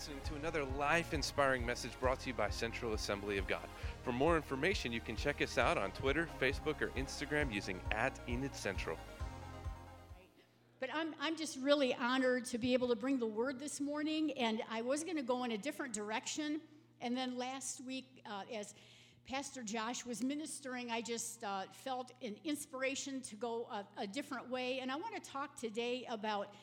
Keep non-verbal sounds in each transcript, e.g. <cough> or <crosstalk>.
listening to another life inspiring message brought to you by Central Assembly of God. For more information, you can check us out on Twitter, Facebook, or Instagram using at Enid Central. But I'm, I'm just really honored to be able to bring the word this morning. And I was going to go in a different direction. And then last week, uh, as Pastor Josh was ministering, I just uh, felt an inspiration to go a, a different way. And I want to talk today about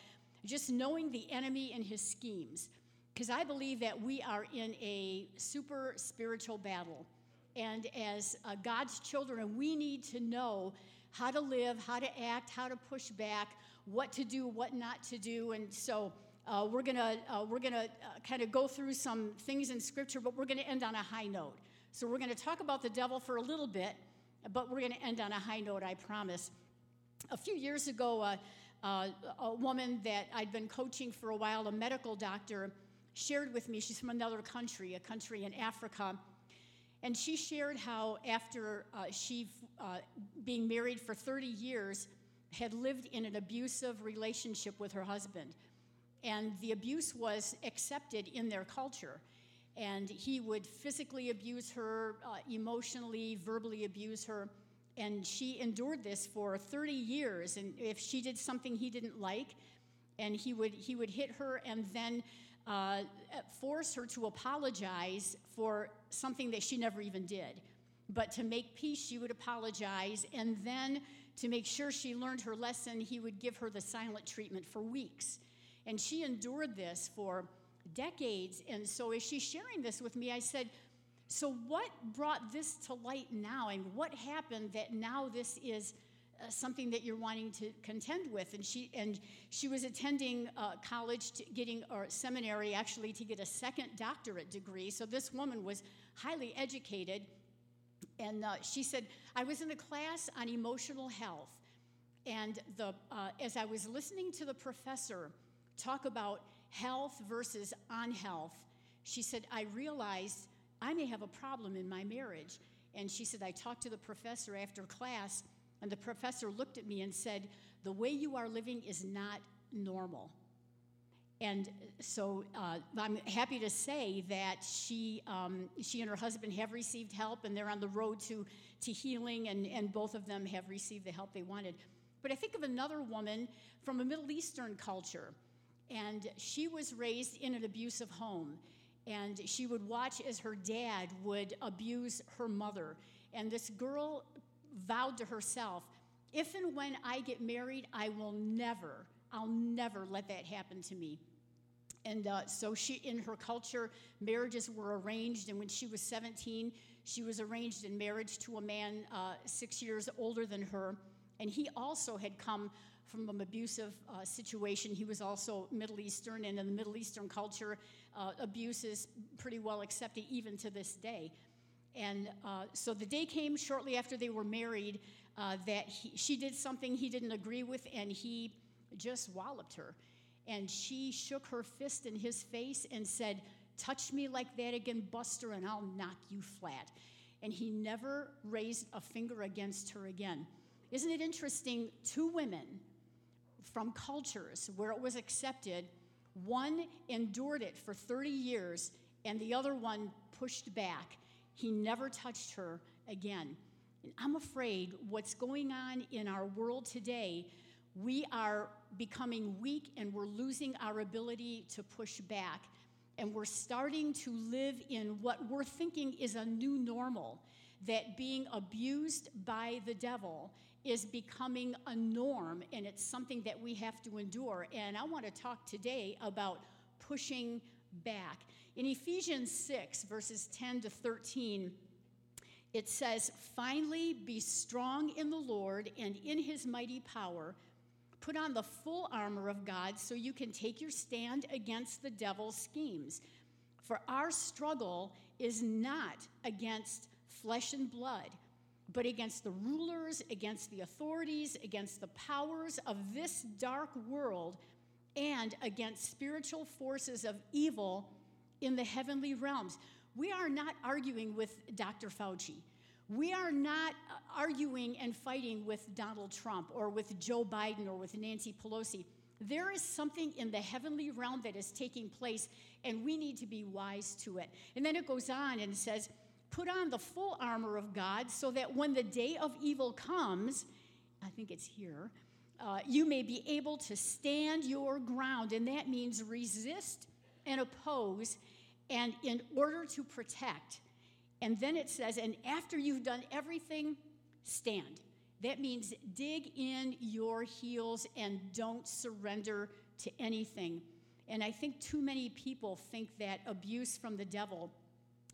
just knowing the enemy and his schemes. Because I believe that we are in a super spiritual battle. And as uh, God's children, we need to know how to live, how to act, how to push back, what to do, what not to do. And so uh, we're gonna uh, we're gonna uh, kind of go through some things in Scripture, but we're gonna end on a high note. So we're gonna talk about the devil for a little bit, but we're gonna end on a high note, I promise. A few years ago, uh, uh, a woman that I'd been coaching for a while, a medical doctor, shared with me. She's from another country, a country in Africa. And she shared how, after uh, she, uh, being married for 30 years, had lived in an abusive relationship with her husband. And the abuse was accepted in their culture. And he would physically abuse her, uh, emotionally, verbally abuse her. And she endured this for 30 years. And if she did something he didn't like, and he would, he would hit her and then uh, force her to apologize for something that she never even did. But to make peace, she would apologize. And then to make sure she learned her lesson, he would give her the silent treatment for weeks. And she endured this for decades. And so, as she's sharing this with me, I said, So, what brought this to light now? And what happened that now this is uh, something that you're wanting to contend with? And she, and she was attending uh, college, to getting, or seminary actually, to get a second doctorate degree. So, this woman was highly educated. And uh, she said, I was in a class on emotional health. And the, uh, as I was listening to the professor, talk about health versus unhealth, she said, I realized I may have a problem in my marriage. And she said, I talked to the professor after class, and the professor looked at me and said, The way you are living is not normal. And so uh, I'm happy to say that she, um, she and her husband have received help, and they're on the road to, to healing, and, and both of them have received the help they wanted. But I think of another woman from a Middle Eastern culture and she was raised in an abusive home. And she would watch as her dad would abuse her mother. And this girl vowed to herself if and when I get married, I will never, I'll never let that happen to me. And uh, so she, in her culture, marriages were arranged. And when she was 17, she was arranged in marriage to a man uh, six years older than her. And he also had come from an abusive uh, situation. He was also Middle Eastern, and in the Middle Eastern culture, uh, abuse is pretty well accepted even to this day. And uh, so the day came shortly after they were married uh, that he, she did something he didn't agree with, and he just walloped her. And she shook her fist in his face and said, Touch me like that again, Buster, and I'll knock you flat. And he never raised a finger against her again. Isn't it interesting? Two women from cultures where it was accepted, one endured it for 30 years and the other one pushed back. He never touched her again. And I'm afraid what's going on in our world today, we are becoming weak and we're losing our ability to push back. And we're starting to live in what we're thinking is a new normal that being abused by the devil is becoming a norm and it's something that we have to endure. And I want to talk today about pushing back. In Ephesians 6, verses 10 to 13, it says, Finally, be strong in the Lord and in his mighty power. Put on the full armor of God so you can take your stand against the devil's schemes. For our struggle is not against flesh and blood, but against the rulers, against the authorities, against the powers of this dark world, and against spiritual forces of evil in the heavenly realms. We are not arguing with Dr. Fauci. We are not arguing and fighting with Donald Trump or with Joe Biden or with Nancy Pelosi. There is something in the heavenly realm that is taking place, and we need to be wise to it. And then it goes on and says, Put on the full armor of God so that when the day of evil comes, I think it's here, uh, you may be able to stand your ground. And that means resist and oppose, and in order to protect. And then it says, and after you've done everything, stand. That means dig in your heels and don't surrender to anything. And I think too many people think that abuse from the devil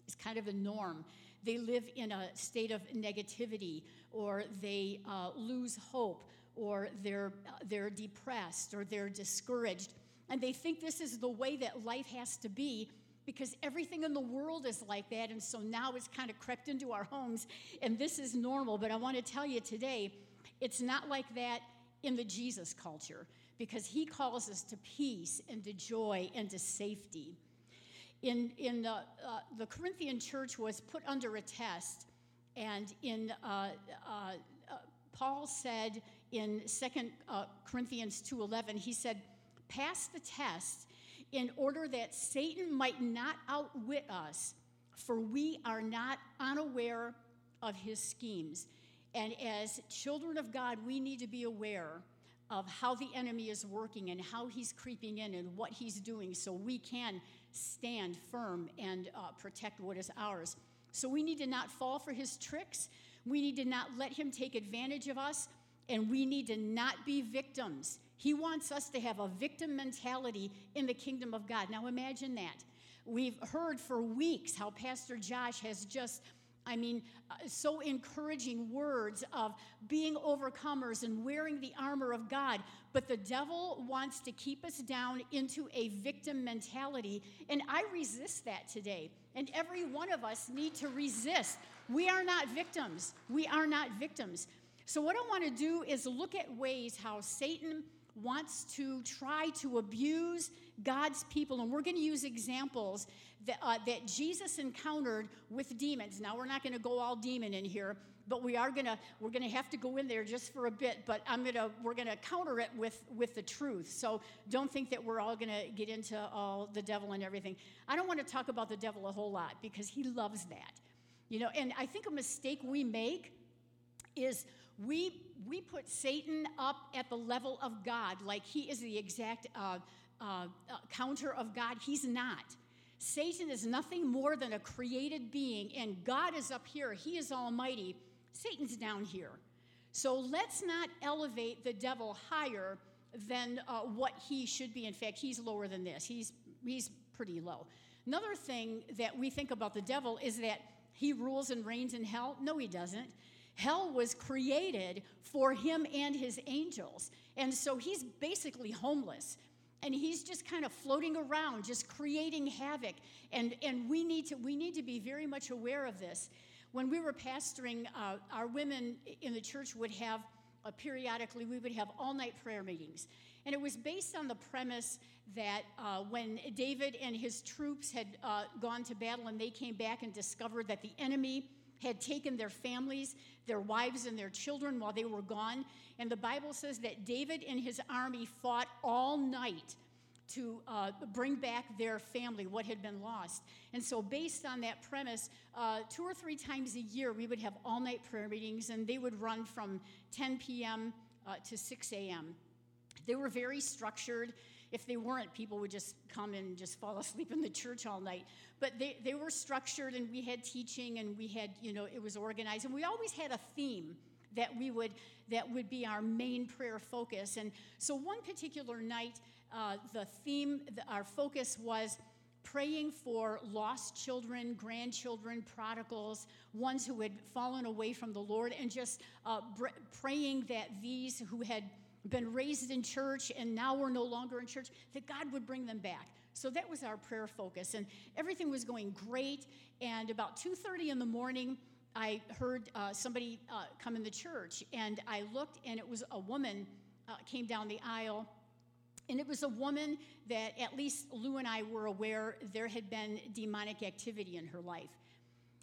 is kind of a norm. They live in a state of negativity, or they uh, lose hope, or they're, uh, they're depressed, or they're discouraged. And they think this is the way that life has to be because everything in the world is like that. And so now it's kind of crept into our homes, and this is normal. But I want to tell you today, it's not like that in the Jesus culture because he calls us to peace and to joy and to safety. In, in the, uh, the Corinthian church was put under a test, and in uh, uh, uh Paul said in 2 uh, Corinthians 2:11, he said, "Pass the test in order that Satan might not outwit us, for we are not unaware of his schemes. And as children of God, we need to be aware of how the enemy is working and how he's creeping in and what he's doing so we can stand firm and uh, protect what is ours. So we need to not fall for his tricks. We need to not let him take advantage of us. And we need to not be victims. He wants us to have a victim mentality in the kingdom of God. Now imagine that. We've heard for weeks how Pastor Josh has just I mean, uh, so encouraging words of being overcomers and wearing the armor of God. But the devil wants to keep us down into a victim mentality. And I resist that today. And every one of us need to resist. We are not victims. We are not victims. So, what I want to do is look at ways how Satan wants to try to abuse God's people. And we're going to use examples that, uh, that Jesus encountered with demons. Now, we're not going to go all demon in here, but we are going to we're going to have to go in there just for a bit but i'm going to we're going to counter it with with the truth so don't think that we're all going to get into all the devil and everything i don't want to talk about the devil a whole lot because he loves that you know and i think a mistake we make is we, we put Satan up at the level of God, like he is the exact uh, uh, uh, counter of God. He's not. Satan is nothing more than a created being, and God is up here. He is almighty. Satan's down here. So let's not elevate the devil higher than uh, what he should be. In fact, he's lower than this. He's, he's pretty low. Another thing that we think about the devil is that he rules and reigns in hell. No, he doesn't. Hell was created for him and his angels. And so he's basically homeless. And he's just kind of floating around, just creating havoc. And, and we, need to, we need to be very much aware of this. When we were pastoring, uh, our women in the church would have, uh, periodically, we would have all night prayer meetings. And it was based on the premise that uh, when David and his troops had uh, gone to battle and they came back and discovered that the enemy had taken their families, their wives, and their children while they were gone. And the Bible says that David and his army fought all night to uh, bring back their family, what had been lost. And so, based on that premise, uh, two or three times a year, we would have all night prayer meetings, and they would run from 10 p.m. Uh, to 6 a.m. They were very structured. If they weren't, people would just come and just fall asleep in the church all night. But they, they were structured, and we had teaching, and we had, you know, it was organized. And we always had a theme that we would that would be our main prayer focus and so one particular night uh, the theme the, our focus was praying for lost children grandchildren prodigals ones who had fallen away from the lord and just uh, br- praying that these who had been raised in church and now we're no longer in church, that God would bring them back. So that was our prayer focus, and everything was going great. And about 2:30 in the morning, I heard uh, somebody uh, come in the church, and I looked, and it was a woman uh, came down the aisle, and it was a woman that at least Lou and I were aware there had been demonic activity in her life.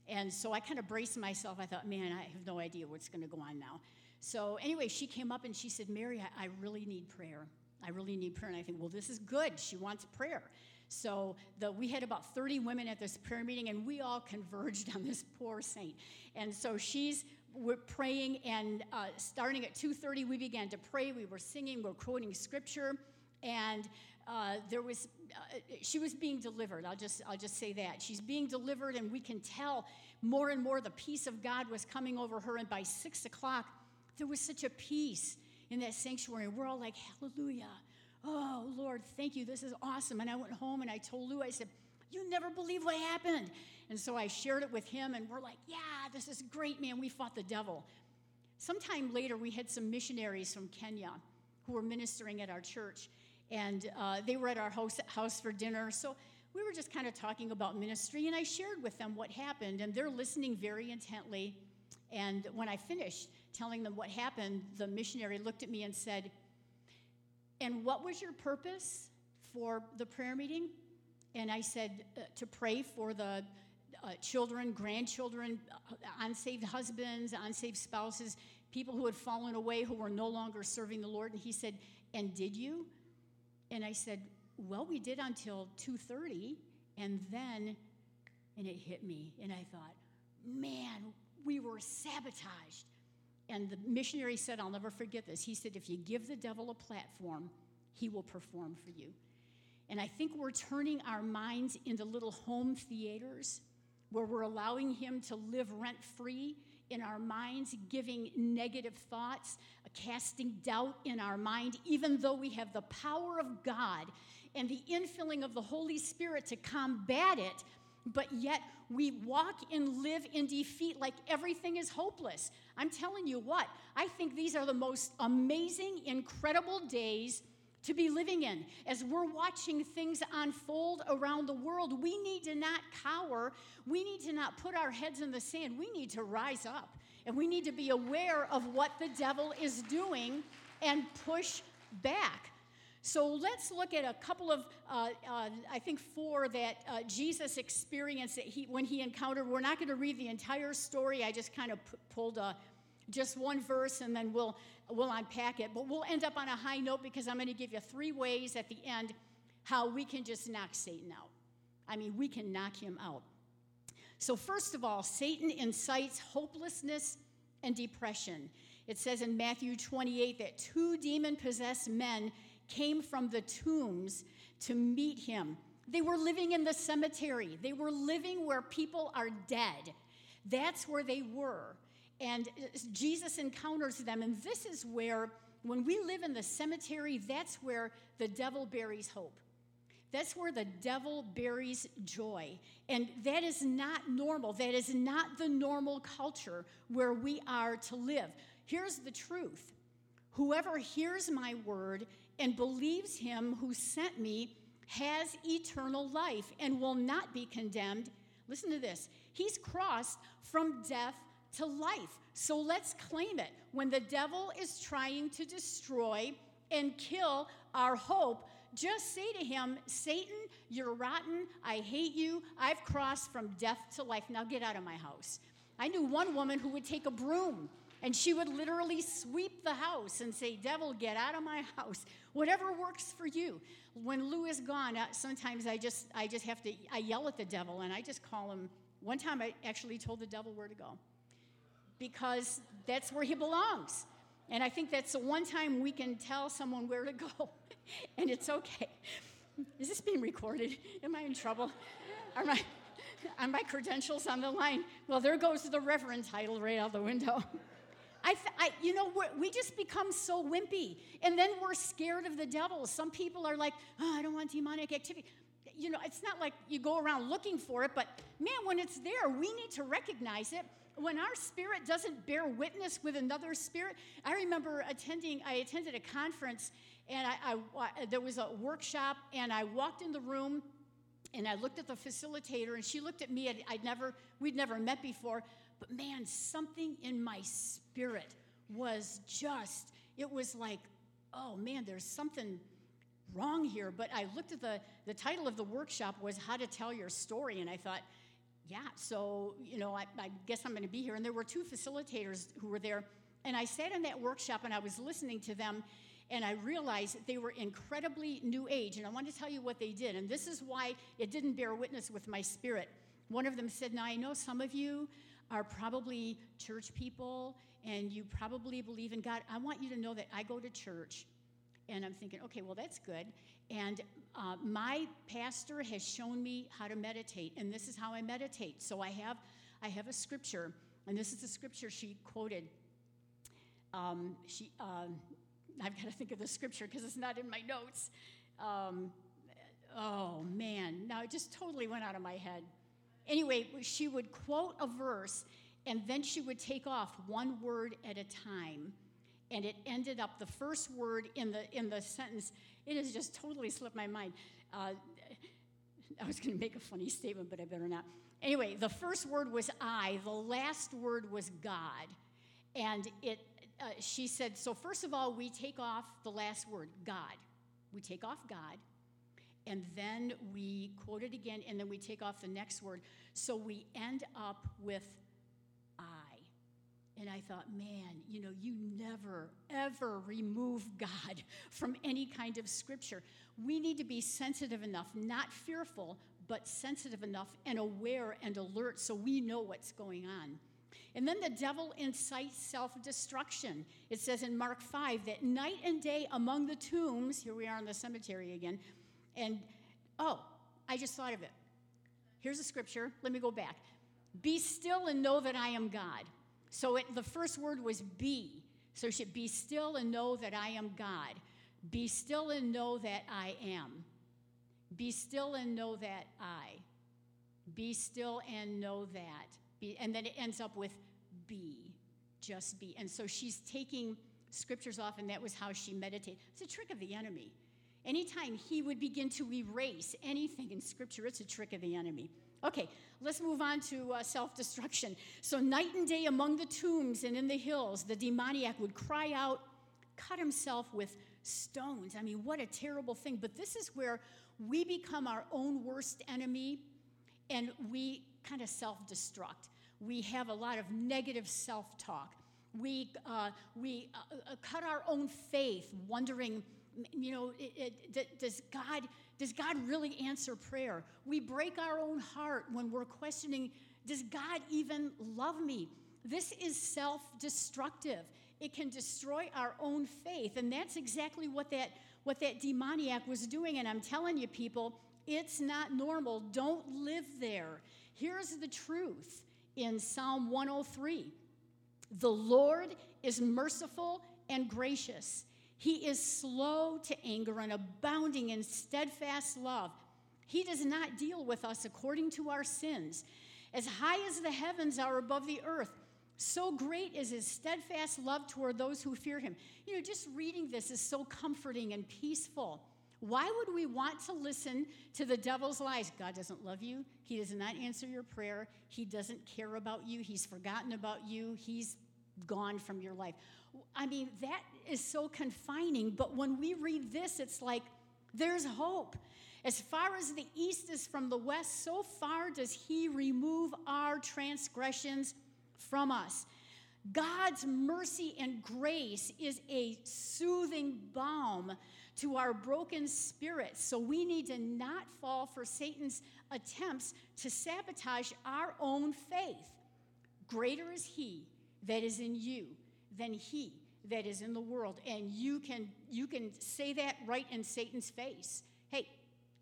And so I kind of braced myself. I thought, man, I have no idea what's going to go on now. So, anyway, she came up and she said, Mary, I, I really need prayer. I really need prayer. And I think, well, this is good. She wants prayer. So the, we had about 30 women at this prayer meeting, and we all converged on this poor saint. And so she's we're praying, and uh, starting at 2:30, we began to pray. We were singing, we we're quoting scripture, and uh, there was uh, she was being delivered. I'll just I'll just say that she's being delivered, and we can tell more and more the peace of God was coming over her. And by six o'clock, there was such a peace in that sanctuary. We're all like, Hallelujah. Oh, Lord, thank you. This is awesome. And I went home and I told Lou, I said, You never believe what happened. And so I shared it with him, and we're like, Yeah, this is great, man. We fought the devil. Sometime later, we had some missionaries from Kenya who were ministering at our church, and uh, they were at our house, house for dinner. So we were just kind of talking about ministry, and I shared with them what happened, and they're listening very intently. And when I finished telling them what happened, the missionary looked at me and said, and what was your purpose for the prayer meeting? And I said, uh, to pray for the uh, children, grandchildren, uh, unsaved husbands, unsaved spouses, people who had fallen away who were no longer serving the Lord. And he said, And did you? And I said, Well, we did until 2:30, and then and it hit me, and I thought, man, we were sabotaged. And the missionary said, I'll never forget this. He said, if you give the devil a platform, he will perform for you. And I think we're turning our minds into little home theaters where we're allowing him to live rent free in our minds, giving negative thoughts, casting doubt in our mind, even though we have the power of God and the infilling of the Holy Spirit to combat it but yet we walk and live in defeat like everything is hopeless. I'm telling you what, I think these are the most amazing, incredible days to be living in. As we're watching things unfold around the world, we need to not cower. We need to not put our heads in the sand. We need to rise up and we need to be aware of what the devil is doing and push back. So let's look at a couple of, uh, uh, I think, four that uh, Jesus experienced that he, when he encountered. We're not going to read the entire story. I just kind of p- pulled a, just one verse and then we'll, we'll unpack it. But we'll end up on a high note because I'm going to give you three ways at the end how we can just knock Satan out. I mean, we can knock him out. So, first of all, Satan incites hopelessness and depression. It says in Matthew 28 that two demon possessed men came from the tombs to meet him. They were living in the cemetery, they were living where people are dead. That's where they were. And Jesus encounters them. And this is where, when we live in the cemetery, that's where the devil buries hope. That's where the devil buries joy. And that is not normal. That is not the normal culture where we are to live. Here's the truth whoever hears my word and believes him who sent me has eternal life and will not be condemned. Listen to this. He's crossed from death to life. So let's claim it. When the devil is trying to destroy and kill our hope, just say to him, Satan, you're rotten. I hate you. I've crossed from death to life. Now get out of my house. I knew one woman who would take a broom and she would literally sweep the house and say, Devil, get out of my house. Whatever works for you. When Lou is gone, uh, sometimes I just, I just have to, I yell at the devil and I just call him. One time I actually told the devil where to go because that's where he belongs. And I think that's the one time we can tell someone where to <laughs> go and it's okay. Is this being recorded? Am I in trouble? Are my, <laughs> are my credentials on the line? Well, there goes the reverend title right out the window. <laughs> I, I you know, we just become so wimpy. And then we're scared of the devil. Some people are like, oh, I don't want demonic activity. You know, it's not like you go around looking for it, but man, when it's there, we need to recognize it. When our spirit doesn't bear witness with another spirit, I remember attending, I attended a conference and I, I, there was a workshop and I walked in the room and I looked at the facilitator and she looked at me. I'd, I'd never, we'd never met before, but man, something in my spirit was just, it was like, oh man, there's something wrong here. But I looked at the, the title of the workshop was How to Tell Your Story. And I thought, yeah, so, you know, I, I guess I'm going to be here. And there were two facilitators who were there. And I sat in that workshop and I was listening to them. and I realized that they were incredibly new age. And I want to tell you what they did. And this is why it didn't bear witness with my spirit. One of them said, Now I know some of you are probably church people and you probably believe in God. I want you to know that I go to church. And I'm thinking, okay, well, that's good. And uh, my pastor has shown me how to meditate, and this is how I meditate. So I have, I have a scripture, and this is the scripture she quoted. Um, she, um, I've got to think of the scripture because it's not in my notes. Um, oh man, now it just totally went out of my head. Anyway, she would quote a verse and then she would take off one word at a time. And it ended up the first word in the in the sentence. It has just totally slipped my mind. Uh, I was going to make a funny statement, but I better not. Anyway, the first word was I. The last word was God, and it uh, she said, so first of all, we take off the last word, God. We take off God, and then we quote it again, and then we take off the next word. So we end up with I. And I thought, man, you know, you never, ever remove <laughs> God from any kind of scripture. We need to be sensitive enough, not fearful, but sensitive enough and aware and alert so we know what's going on. And then the devil incites self destruction. It says in Mark 5 that night and day among the tombs, here we are in the cemetery again, and oh, I just thought of it. Here's a scripture. Let me go back. Be still and know that I am God. So it, the first word was be. So should be still and know that I am God. Be still and know that I am. Be still and know that I. Be still and know that. Be, and then it ends up with be, just be. And so she's taking scriptures off, and that was how she meditated. It's a trick of the enemy. Anytime he would begin to erase anything in scripture, it's a trick of the enemy. Okay, let's move on to uh, self destruction. So, night and day among the tombs and in the hills, the demoniac would cry out, cut himself with stones. I mean, what a terrible thing. But this is where we become our own worst enemy and we kind of self destruct. We have a lot of negative self talk. We, uh, we uh, uh, cut our own faith, wondering, you know, it, it, does, God, does God really answer prayer? We break our own heart when we're questioning, does God even love me? This is self destructive. It can destroy our own faith. And that's exactly what that, what that demoniac was doing. And I'm telling you, people, it's not normal. Don't live there. Here's the truth in Psalm 103 The Lord is merciful and gracious. He is slow to anger and abounding in steadfast love. He does not deal with us according to our sins. As high as the heavens are above the earth, so great is his steadfast love toward those who fear him. You know, just reading this is so comforting and peaceful. Why would we want to listen to the devil's lies? God doesn't love you. He does not answer your prayer. He doesn't care about you. He's forgotten about you. He's gone from your life. I mean, that is so confining. But when we read this, it's like there's hope. As far as the east is from the west, so far does he remove our transgressions from us. God's mercy and grace is a soothing balm to our broken spirits. So we need to not fall for Satan's attempts to sabotage our own faith. Greater is he that is in you than he that is in the world. And you can you can say that right in Satan's face. Hey,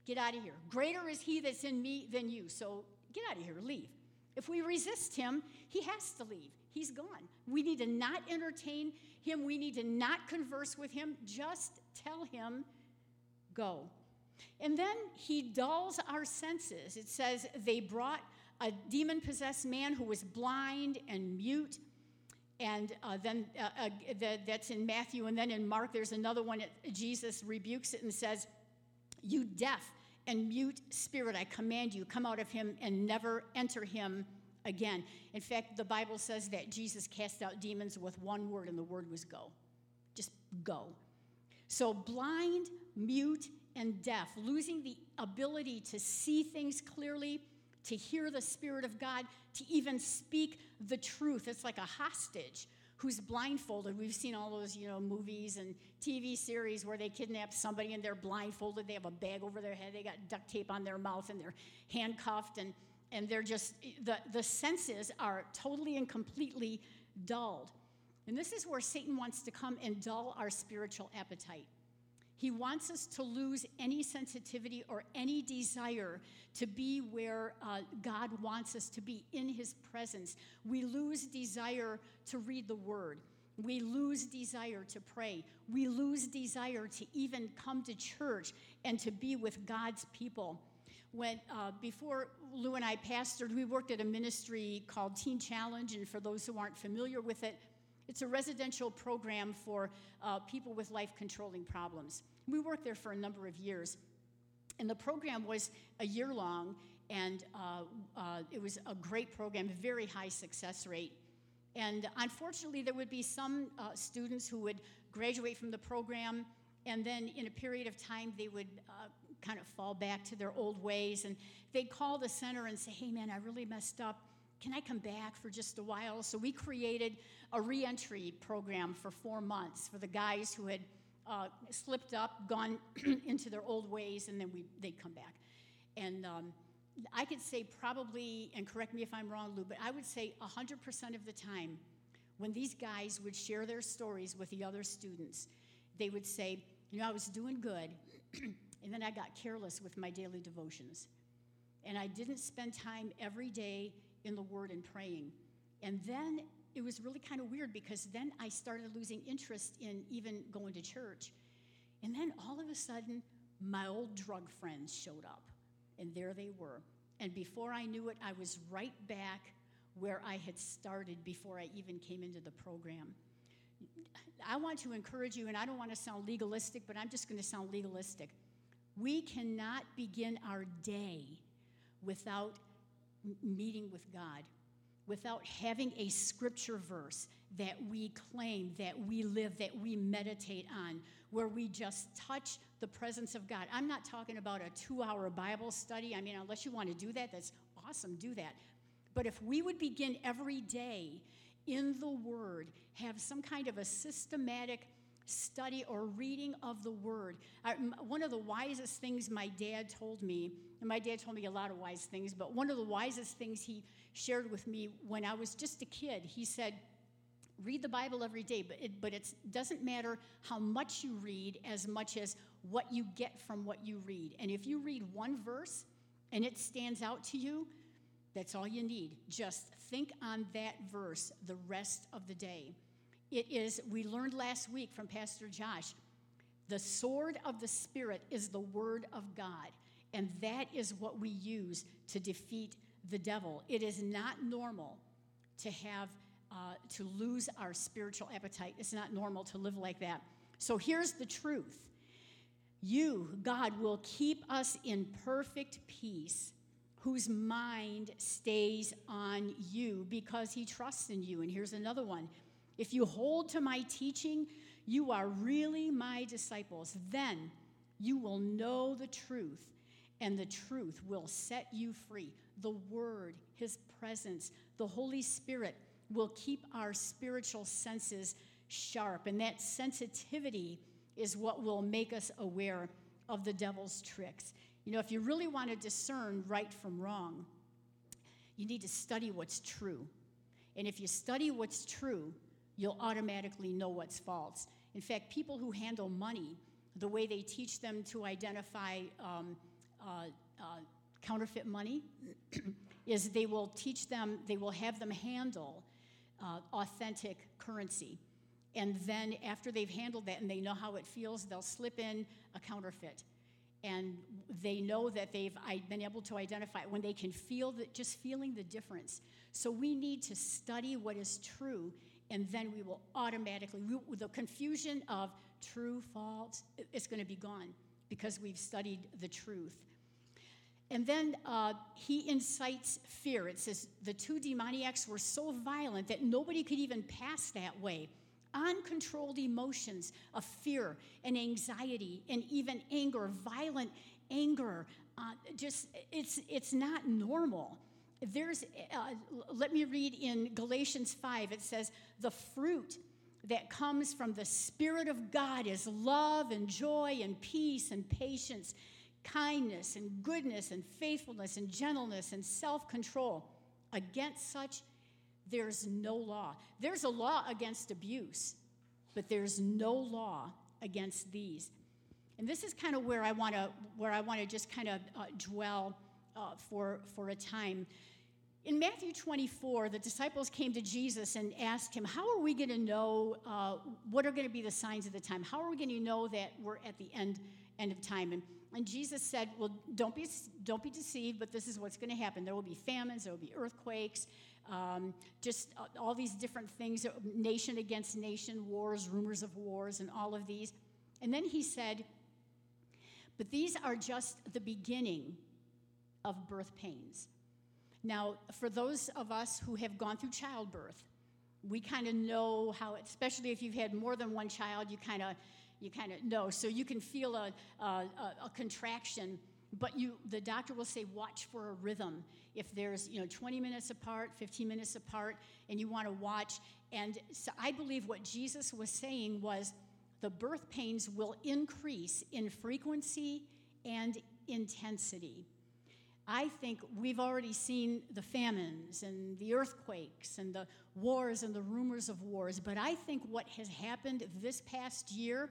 get out of here. Greater is he that's in me than you. So get out of here, leave. If we resist him, he has to leave. He's gone. We need to not entertain him. We need to not converse with him. Just tell him, go. And then he dulls our senses. It says they brought a demon possessed man who was blind and mute. And uh, then uh, uh, the, that's in Matthew. And then in Mark, there's another one. Jesus rebukes it and says, You deaf and mute spirit, I command you, come out of him and never enter him again. In fact, the Bible says that Jesus cast out demons with one word, and the word was go. Just go. So, blind, mute, and deaf, losing the ability to see things clearly, to hear the Spirit of God, to even speak the truth. It's like a hostage who's blindfolded. We've seen all those, you know, movies and TV series where they kidnap somebody and they're blindfolded. They have a bag over their head. They got duct tape on their mouth and they're handcuffed and and they're just the the senses are totally and completely dulled. And this is where Satan wants to come and dull our spiritual appetite. He wants us to lose any sensitivity or any desire to be where uh, God wants us to be in His presence. We lose desire to read the Word. We lose desire to pray. We lose desire to even come to church and to be with God's people. When uh, before Lou and I pastored, we worked at a ministry called Teen Challenge, and for those who aren't familiar with it, it's a residential program for uh, people with life controlling problems. We worked there for a number of years. And the program was a year long, and uh, uh, it was a great program, very high success rate. And unfortunately, there would be some uh, students who would graduate from the program, and then in a period of time, they would uh, kind of fall back to their old ways. And they'd call the center and say, Hey, man, I really messed up can I come back for just a while? So we created a reentry program for four months for the guys who had uh, slipped up, gone <clears throat> into their old ways, and then we, they'd come back. And um, I could say probably, and correct me if I'm wrong, Lou, but I would say 100% of the time when these guys would share their stories with the other students, they would say, You know, I was doing good, <clears throat> and then I got careless with my daily devotions. And I didn't spend time every day in the Word and praying. And then it was really kind of weird because then I started losing interest in even going to church. And then all of a sudden, my old drug friends showed up, and there they were. And before I knew it, I was right back where I had started before I even came into the program. I want to encourage you, and I don't want to sound legalistic, but I'm just going to sound legalistic. We cannot begin our day without meeting with God without having a scripture verse that we claim, that we live, that we meditate on, where we just touch the presence of God. I'm not talking about a two hour Bible study. I mean, unless you want to do that, that's awesome, do that. But if we would begin every day in the Word, have some kind of a systematic study or reading of the Word. I, one of the wisest things my dad told me, and my dad told me a lot of wise things, but one of the wisest things he shared with me when I was just a kid, he said, read the Bible every day, but it but it doesn't matter how much you read as much as what you get from what you read. And if you read one verse and it stands out to you, that's all you need. Just think on that verse the rest of the day. It is, we learned last week from Pastor Josh, the sword of the Spirit is the word of God. And that is what we use to defeat the devil. It is not normal to have, uh, to lose our spiritual appetite. It's not normal to live like that. So here's the truth You, God, will keep us in perfect peace whose mind stays on you because he trusts in you. And here's another one if you hold to my teaching, you are really my disciples. Then you will know the truth, and the truth will set you free. The Word, His presence, the Holy Spirit will keep our spiritual senses sharp, and that sensitivity is what will make us aware of the devil's tricks. You know, if you really want to discern right from wrong, you need to study what's true. And if you study what's true, you'll automatically know what's false. In fact, people who handle money, the way they teach them to identify um, uh, uh, counterfeit money <clears throat> is they will teach them, they will have them handle uh, authentic currency. And then after they've handled that and they know how it feels, they'll slip in a counterfeit. And they know that they've been able to identify when they can feel that, just feeling the difference. So we need to study what is true and then we will automatically, we, the confusion of true, false, it's going to be gone because we've studied the truth. And then uh, he incites fear. It says the two demoniacs were so violent that nobody could even pass that way. Uncontrolled emotions of fear and anxiety and even anger, violent anger. Uh, just it's it's not normal. There's, uh, let me read in Galatians 5, it says, the fruit that comes from the Spirit of God is love and joy and peace and patience, kindness and goodness and faithfulness and gentleness and self control. Against such, there's no law. There's a law against abuse, but there's no law against these. And this is kind of where I want to where I want to just kind of uh, dwell uh, for for a time. In Matthew 24, the disciples came to Jesus and asked him, How are we going to know uh, what are going to be the signs of the time? How are we going to know that we're at the end, end of time? And, and Jesus said, Well, don't be, don't be deceived, but this is what's going to happen. There will be famines, there will be earthquakes, um, just all these different things nation against nation, wars, rumors of wars, and all of these. And then he said, But these are just the beginning of birth pains. Now, for those of us who have gone through childbirth, we kind of know how, especially if you've had more than one child, you kind of you kind of know. So you can feel a, a, a, contraction, but you the doctor will say watch for a rhythm. If there's you know 20 minutes apart, 15 minutes apart, and you want to watch. And so I believe what Jesus was saying was the birth pains will increase in frequency and intensity. I think we've already seen the famines and the earthquakes and the wars and the rumors of wars, but I think what has happened this past year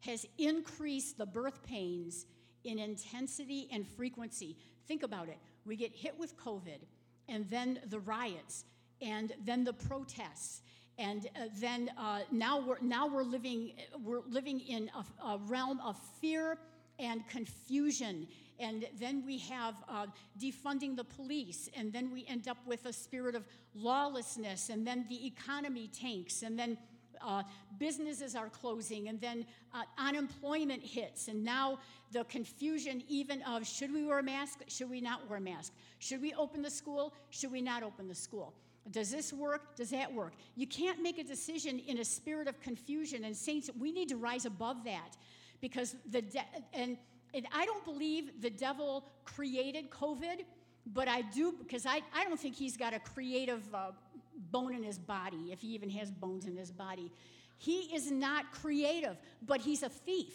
has increased the birth pains in intensity and frequency. Think about it. We get hit with COVID, and then the riots, and then the protests, and uh, then uh, now we're now we're living we're living in a, a realm of fear and confusion and then we have uh, defunding the police, and then we end up with a spirit of lawlessness, and then the economy tanks, and then uh, businesses are closing, and then uh, unemployment hits, and now the confusion even of should we wear a mask, should we not wear a mask, should we open the school, should we not open the school. Does this work? Does that work? You can't make a decision in a spirit of confusion. And saints, we need to rise above that because the and and I don't believe the devil created COVID, but I do because I, I don't think he's got a creative uh, bone in his body, if he even has bones in his body. He is not creative, but he's a thief.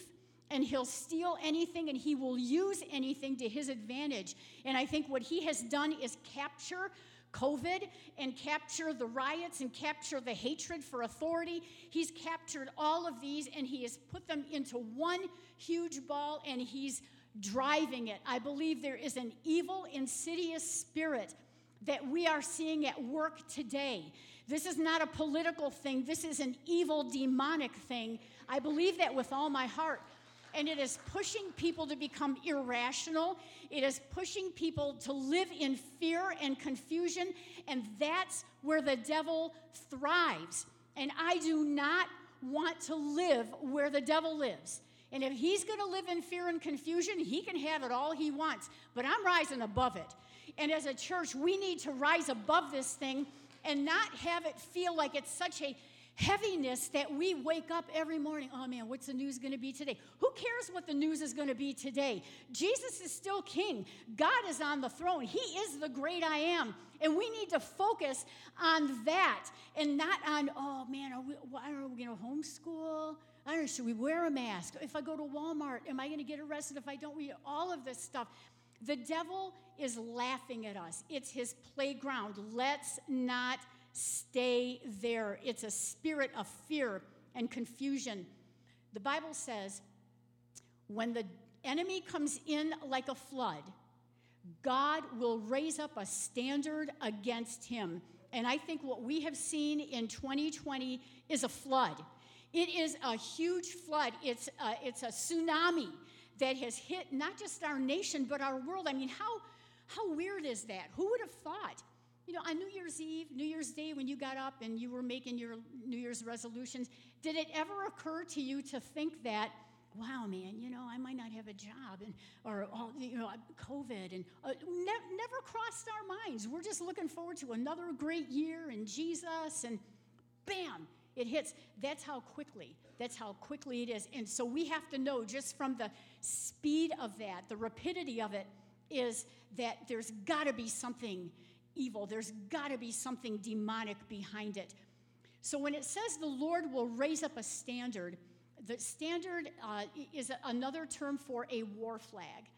And he'll steal anything and he will use anything to his advantage. And I think what he has done is capture COVID and capture the riots and capture the hatred for authority. He's captured all of these and he has put them into one huge ball and he's driving it. I believe there is an evil, insidious spirit that we are seeing at work today. This is not a political thing, this is an evil, demonic thing. I believe that with all my heart and it is pushing people to become irrational. It is pushing people to live in fear and confusion, and that's where the devil thrives. And I do not want to live where the devil lives. And if he's going to live in fear and confusion, he can have it all he wants. But I'm rising above it. And as a church, we need to rise above this thing and not have it feel like it's such a heaviness that we wake up every morning. Oh man, what's the news going to be today? Who cares what the news is going to be today? Jesus is still king. God is on the throne. He is the great I am. And we need to focus on that and not on, oh man, are we, are we going to homeschool? I don't know, should we wear a mask? If I go to Walmart, am I going to get arrested if I don't read all of this stuff? The devil is laughing at us. It's his playground. Let's not stay there. It's a spirit of fear and confusion. The Bible says when the enemy comes in like a flood, God will raise up a standard against him. And I think what we have seen in 2020 is a flood. It is a huge flood. It's a, it's a tsunami that has hit not just our nation, but our world. I mean, how, how weird is that? Who would have thought you know, on New Year's Eve, New Year's Day, when you got up and you were making your New Year's resolutions, did it ever occur to you to think that, wow, man, you know, I might not have a job and, or, oh, you know, COVID and uh, ne- never crossed our minds. We're just looking forward to another great year and Jesus and bam, it hits. That's how quickly, that's how quickly it is. And so we have to know just from the speed of that, the rapidity of it, is that there's got to be something evil. There's got to be something demonic behind it. So when it says the Lord will raise up a standard, the standard uh, is another term for a war flag.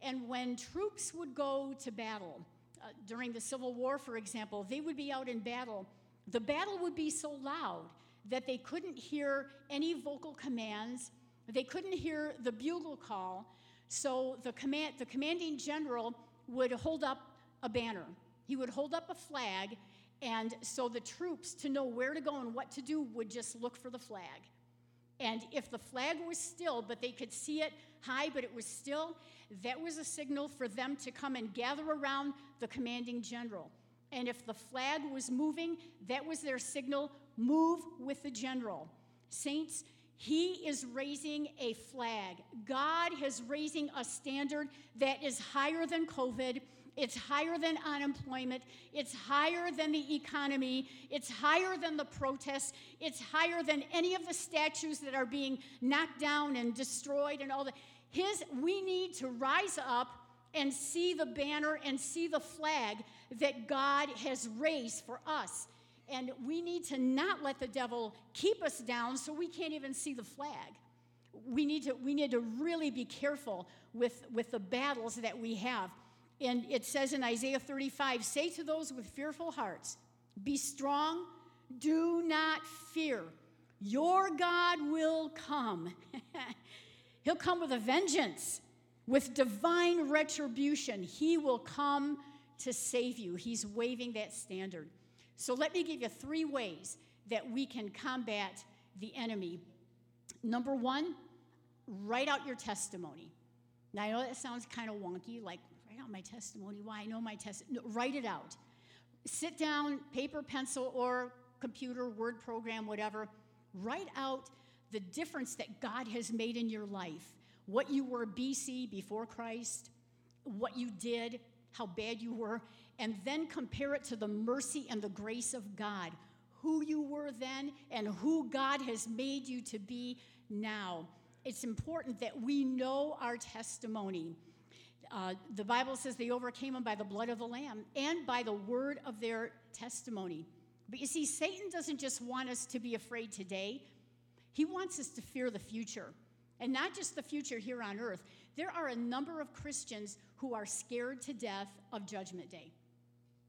And when troops would go to battle, uh, during the Civil War, for example, they would be out in battle. The battle would be so loud that they couldn't hear any vocal commands, they couldn't hear the bugle call. So the, command, the commanding general would hold up a banner. He would hold up a flag, and so the troops, to know where to go and what to do, would just look for the flag. And if the flag was still, but they could see it high, but it was still, that was a signal for them to come and gather around the commanding general. And if the flag was moving, that was their signal move with the general. Saints, he is raising a flag. God is raising a standard that is higher than COVID. It's higher than unemployment. It's higher than the economy. It's higher than the protests. It's higher than any of the statues that are being knocked down and destroyed and all that. His, we need to rise up and see the banner and see the flag that God has raised for us. And we need to not let the devil keep us down so we can't even see the flag. We need to, we need to really be careful with, with the battles that we have. And it says in Isaiah 35 say to those with fearful hearts, Be strong, do not fear. Your God will come. <laughs> He'll come with a vengeance, with divine retribution. He will come to save you. He's waving that standard. So let me give you three ways that we can combat the enemy. Number one, write out your testimony. Now, I know that sounds kind of wonky, like, my testimony. Why? I know my testimony. No, write it out. Sit down, paper, pencil, or computer, word program, whatever. Write out the difference that God has made in your life. What you were BC before Christ, what you did, how bad you were, and then compare it to the mercy and the grace of God, who you were then and who God has made you to be now. It's important that we know our testimony. Uh, the Bible says they overcame him by the blood of the Lamb and by the word of their testimony. But you see, Satan doesn't just want us to be afraid today, he wants us to fear the future. And not just the future here on earth. There are a number of Christians who are scared to death of Judgment Day.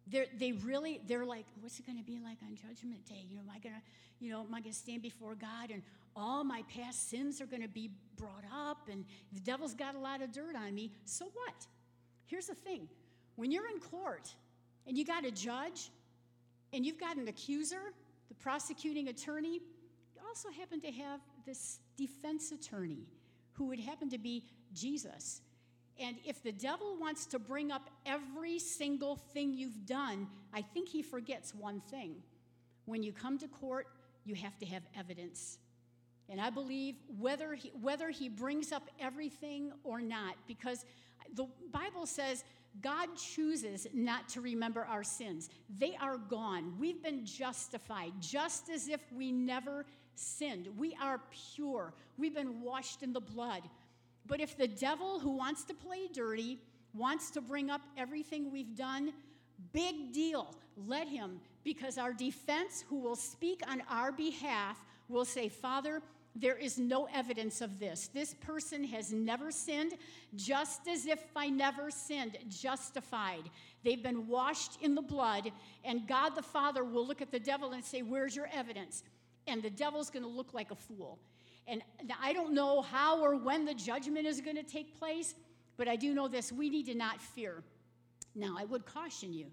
They're, they really, they're like, what's it going to be like on Judgment Day? You know, am I going to, you know, am I going to stand before God and all my past sins are going to be brought up and the devil's got a lot of dirt on me? So what? Here's the thing when you're in court and you got a judge and you've got an accuser, the prosecuting attorney, you also happen to have this defense attorney who would happen to be Jesus. And if the devil wants to bring up every single thing you've done, I think he forgets one thing. When you come to court, you have to have evidence. And I believe whether he, whether he brings up everything or not, because the Bible says God chooses not to remember our sins. They are gone. We've been justified, just as if we never sinned. We are pure. We've been washed in the blood. But if the devil who wants to play dirty wants to bring up everything we've done, big deal. Let him, because our defense, who will speak on our behalf, will say, Father, there is no evidence of this. This person has never sinned, just as if I never sinned, justified. They've been washed in the blood, and God the Father will look at the devil and say, Where's your evidence? and the devil's going to look like a fool. And I don't know how or when the judgment is going to take place, but I do know this we need to not fear. Now, I would caution you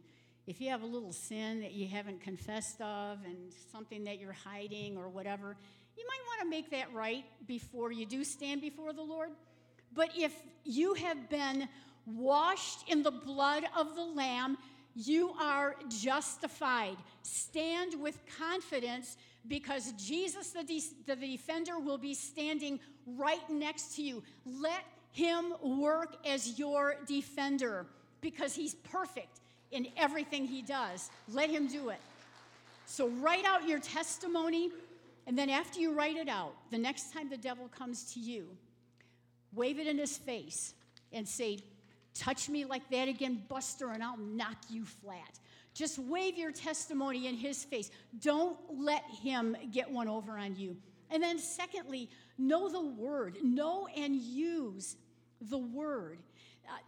if you have a little sin that you haven't confessed of and something that you're hiding or whatever, you might want to make that right before you do stand before the Lord. But if you have been washed in the blood of the Lamb, you are justified. Stand with confidence because Jesus, the, de- the defender, will be standing right next to you. Let him work as your defender because he's perfect in everything he does. Let him do it. So write out your testimony, and then after you write it out, the next time the devil comes to you, wave it in his face and say, Touch me like that again, Buster, and I'll knock you flat. Just wave your testimony in his face. Don't let him get one over on you. And then, secondly, know the word, know and use the word.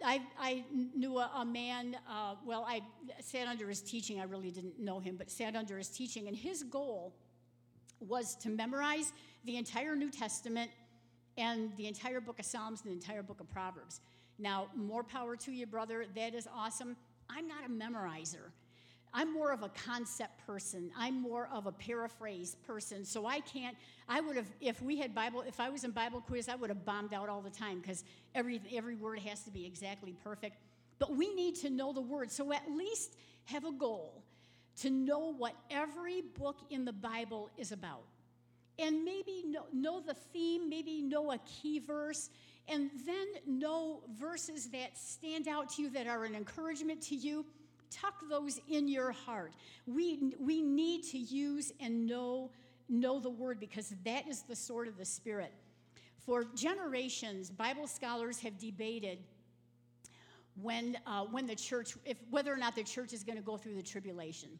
I, I knew a, a man, uh, well, I sat under his teaching. I really didn't know him, but sat under his teaching. And his goal was to memorize the entire New Testament and the entire book of Psalms and the entire book of Proverbs. Now, more power to you, brother. That is awesome. I'm not a memorizer. I'm more of a concept person. I'm more of a paraphrase person. So I can't, I would have, if we had Bible, if I was in Bible quiz, I would have bombed out all the time because every, every word has to be exactly perfect. But we need to know the word. So at least have a goal to know what every book in the Bible is about. And maybe know, know the theme, maybe know a key verse, and then know verses that stand out to you that are an encouragement to you tuck those in your heart. We, we need to use and know, know the word because that is the sword of the Spirit. For generations, Bible scholars have debated when, uh, when the church, if, whether or not the church is going to go through the tribulation.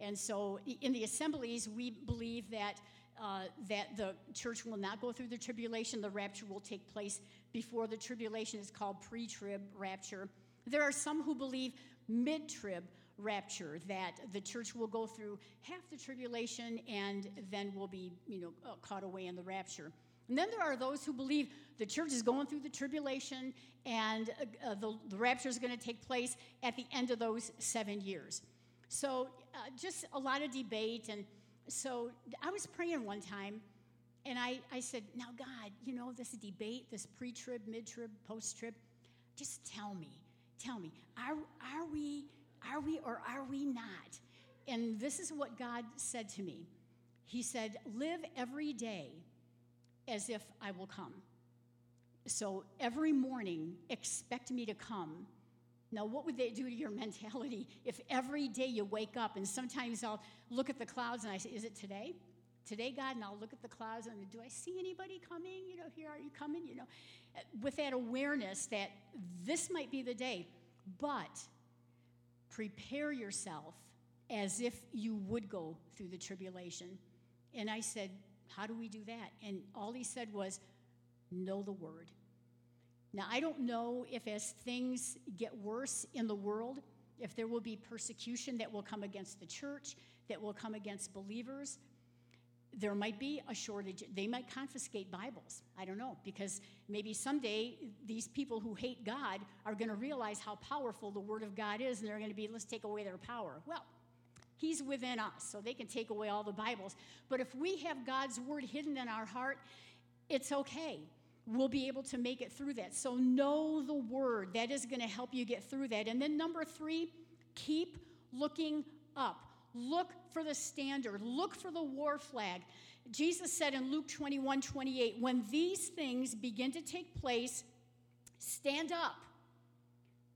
And so in the assemblies, we believe that, uh, that the church will not go through the tribulation. The rapture will take place before the tribulation is called pre trib rapture. There are some who believe mid trib rapture that the church will go through half the tribulation and then will be you know uh, caught away in the rapture and then there are those who believe the church is going through the tribulation and uh, uh the, the rapture is going to take place at the end of those seven years so uh, just a lot of debate and so i was praying one time and I, I said now god you know this debate this pre-trib mid-trib post-trib just tell me tell me, are, are we, are we or are we not? And this is what God said to me. He said, Live every day as if I will come. So every morning, expect me to come. Now, what would they do to your <laughs> mentality if every day you wake up and sometimes I'll look at the clouds and I say, Is it today? Today, God, and I'll look at the clouds and do I see anybody coming? You know, here are you coming? You know, with that awareness that this might be the day, but prepare yourself as if you would go through the tribulation. And I said, How do we do that? And all he said was, Know the word. Now, I don't know if as things get worse in the world, if there will be persecution that will come against the church, that will come against believers there might be a shortage. They might confiscate Bibles. I don't know, because maybe someday these people who hate God are going to realize how powerful the Word of God is, and they're going to be, let's take away their power. Well, He's within us, so they can take away all the Bibles. But if we have God's Word hidden in our heart, it's okay. We'll be able to make it through that. So know the Word. That is going to help you get through that. And then number three, keep looking up. Look for the standard, look for the war flag. Jesus said in Luke 21 28, when these things begin to take place, stand up.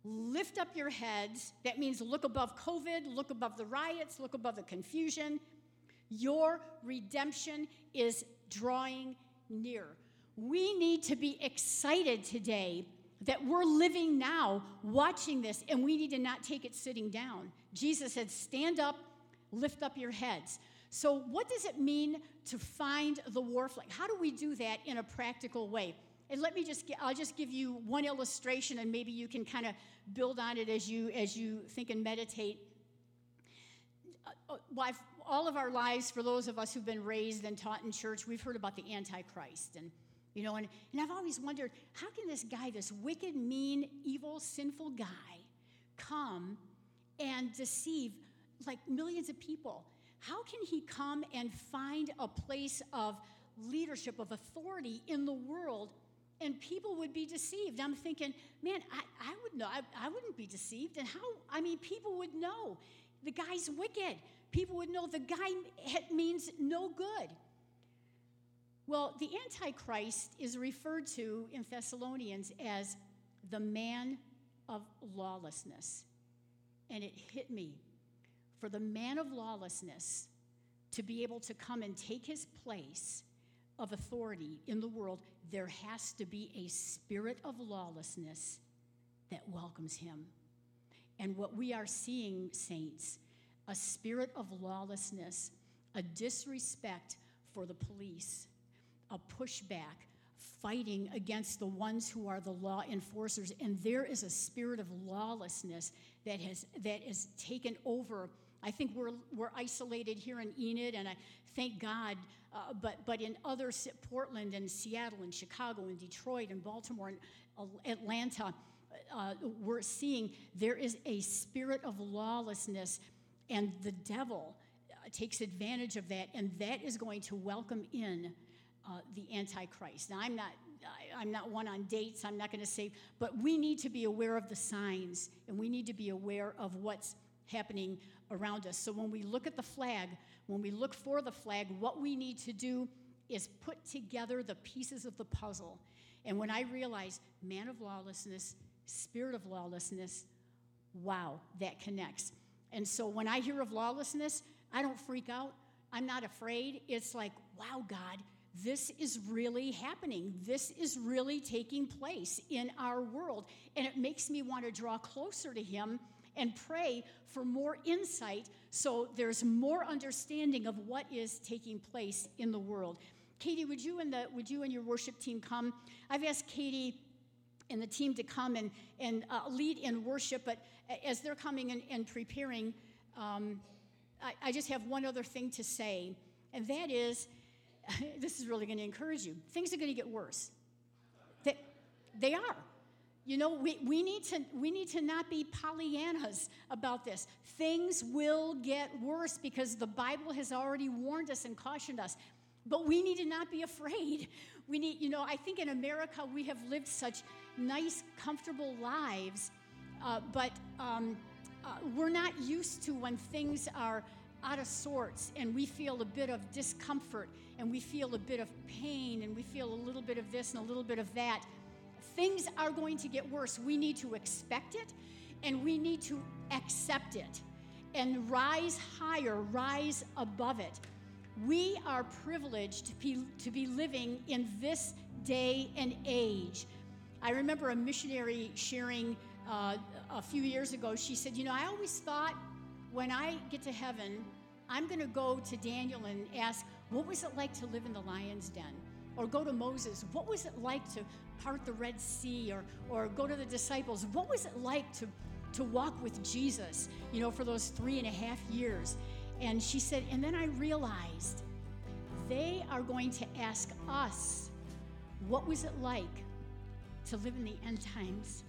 Lift up your heads. That means look above COVID, look above the riots, look above the confusion. Your redemption is drawing near. We need to be excited today that we're living now watching this, and we need to not take it sitting down. Jesus said, Stand up lift up your heads. So, what does it mean to find the war flag? How do we do that in a practical way? And let me just I'll just give you one illustration and maybe you can kind of build on it as you as you think and meditate. Uh, uh, all of our lives, for those of us who've been raised and taught in church, we've heard about the Antichrist. And, you know, and, and I've always wondered how can this guy, this wicked, mean, evil, sinful guy, come and deceive like millions of people. How can he come and find a place of leadership, of authority in the world, and people would be deceived? I'm thinking, man, I, I would know, I, I wouldn't be deceived. And how, I mean, people would know the guy's wicked. People would know the guy means no good. Well, the Antichrist is referred to in Thessalonians as the man of lawlessness. And it hit me for the man of lawlessness to be able to come and take his place of authority in the world, there has to be a spirit of lawlessness that welcomes him. And what we are seeing, saints, a spirit of lawlessness, a disrespect for the police, a pushback, fighting against the ones who are the law enforcers. And there is a spirit of lawlessness that has that has taken over. I think we're we're isolated here in Enid, and I thank God. Uh, but but in other Portland and Seattle and Chicago and Detroit and Baltimore and Atlanta, uh, we're seeing there is a spirit of lawlessness, and the devil uh, takes advantage of that, and that is going to welcome in uh, the Antichrist. Now, I'm not. I'm not one on dates. I'm not going to say, but we need to be aware of the signs and we need to be aware of what's happening around us. So when we look at the flag, when we look for the flag, what we need to do is put together the pieces of the puzzle. And when I realize man of lawlessness, spirit of lawlessness, wow, that connects. And so when I hear of lawlessness, I don't freak out. I'm not afraid. It's like, wow, God, this is really happening. This is really taking place in our world. And it makes me want to draw closer to Him and pray for more insight so there's more understanding of what is taking place in the world. Katie, would you and the would you and your worship team come? I've asked Katie and the team to come and, and uh, lead in worship. But as they're coming and, and preparing, um, I, I, just have one other thing to say, and that is <laughs> this is really going to encourage you. Things are going to get worse. They, they are. You know, we, we, need to, we need to not be Pollyannas about this. Things will get worse because the Bible has already warned us and cautioned us. But we need to not be afraid. <laughs> We need, you know, I think in America we have lived such nice, comfortable lives, uh, but um, uh, we're not used to when things are out of sorts and we feel a bit of discomfort and we feel a bit of pain and we feel a little bit of this and a little bit of that. Things are going to get worse. We need to expect it and we need to accept it and rise higher, rise above it. We are privileged to be, to be living in this day and age I remember a missionary sharing uh, a few years ago. She said, You know, I always thought when I get to heaven, I'm going to go to Daniel and ask, What was it like to live in the lion's den? Or go to Moses, What was it like to part the Red Sea? Or, or go to the disciples, What was it like to, to walk with Jesus, you know, for those three and a half years? And she said, And then I realized they are going to ask us, What was it like to live in the end times.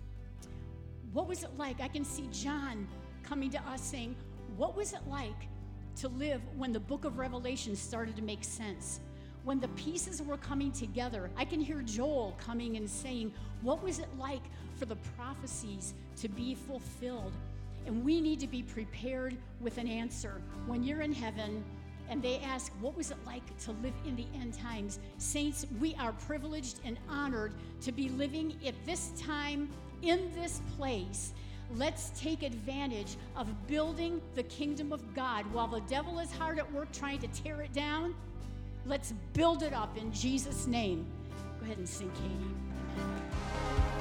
What was it like? I can see John coming to us saying, What was it like to live when the book of Revelation started to make sense? When the pieces were coming together, I can hear Joel coming and saying, What was it like for the prophecies to be fulfilled? And we need to be prepared with an answer. When you're in heaven, and they ask, What was it like to live in the end times? Saints, we are privileged and honored to be living at this time in this place. Let's take advantage of building the kingdom of God. While the devil is hard at work trying to tear it down, Let's build it up in Jesus' name. Go ahead and sing, Katie.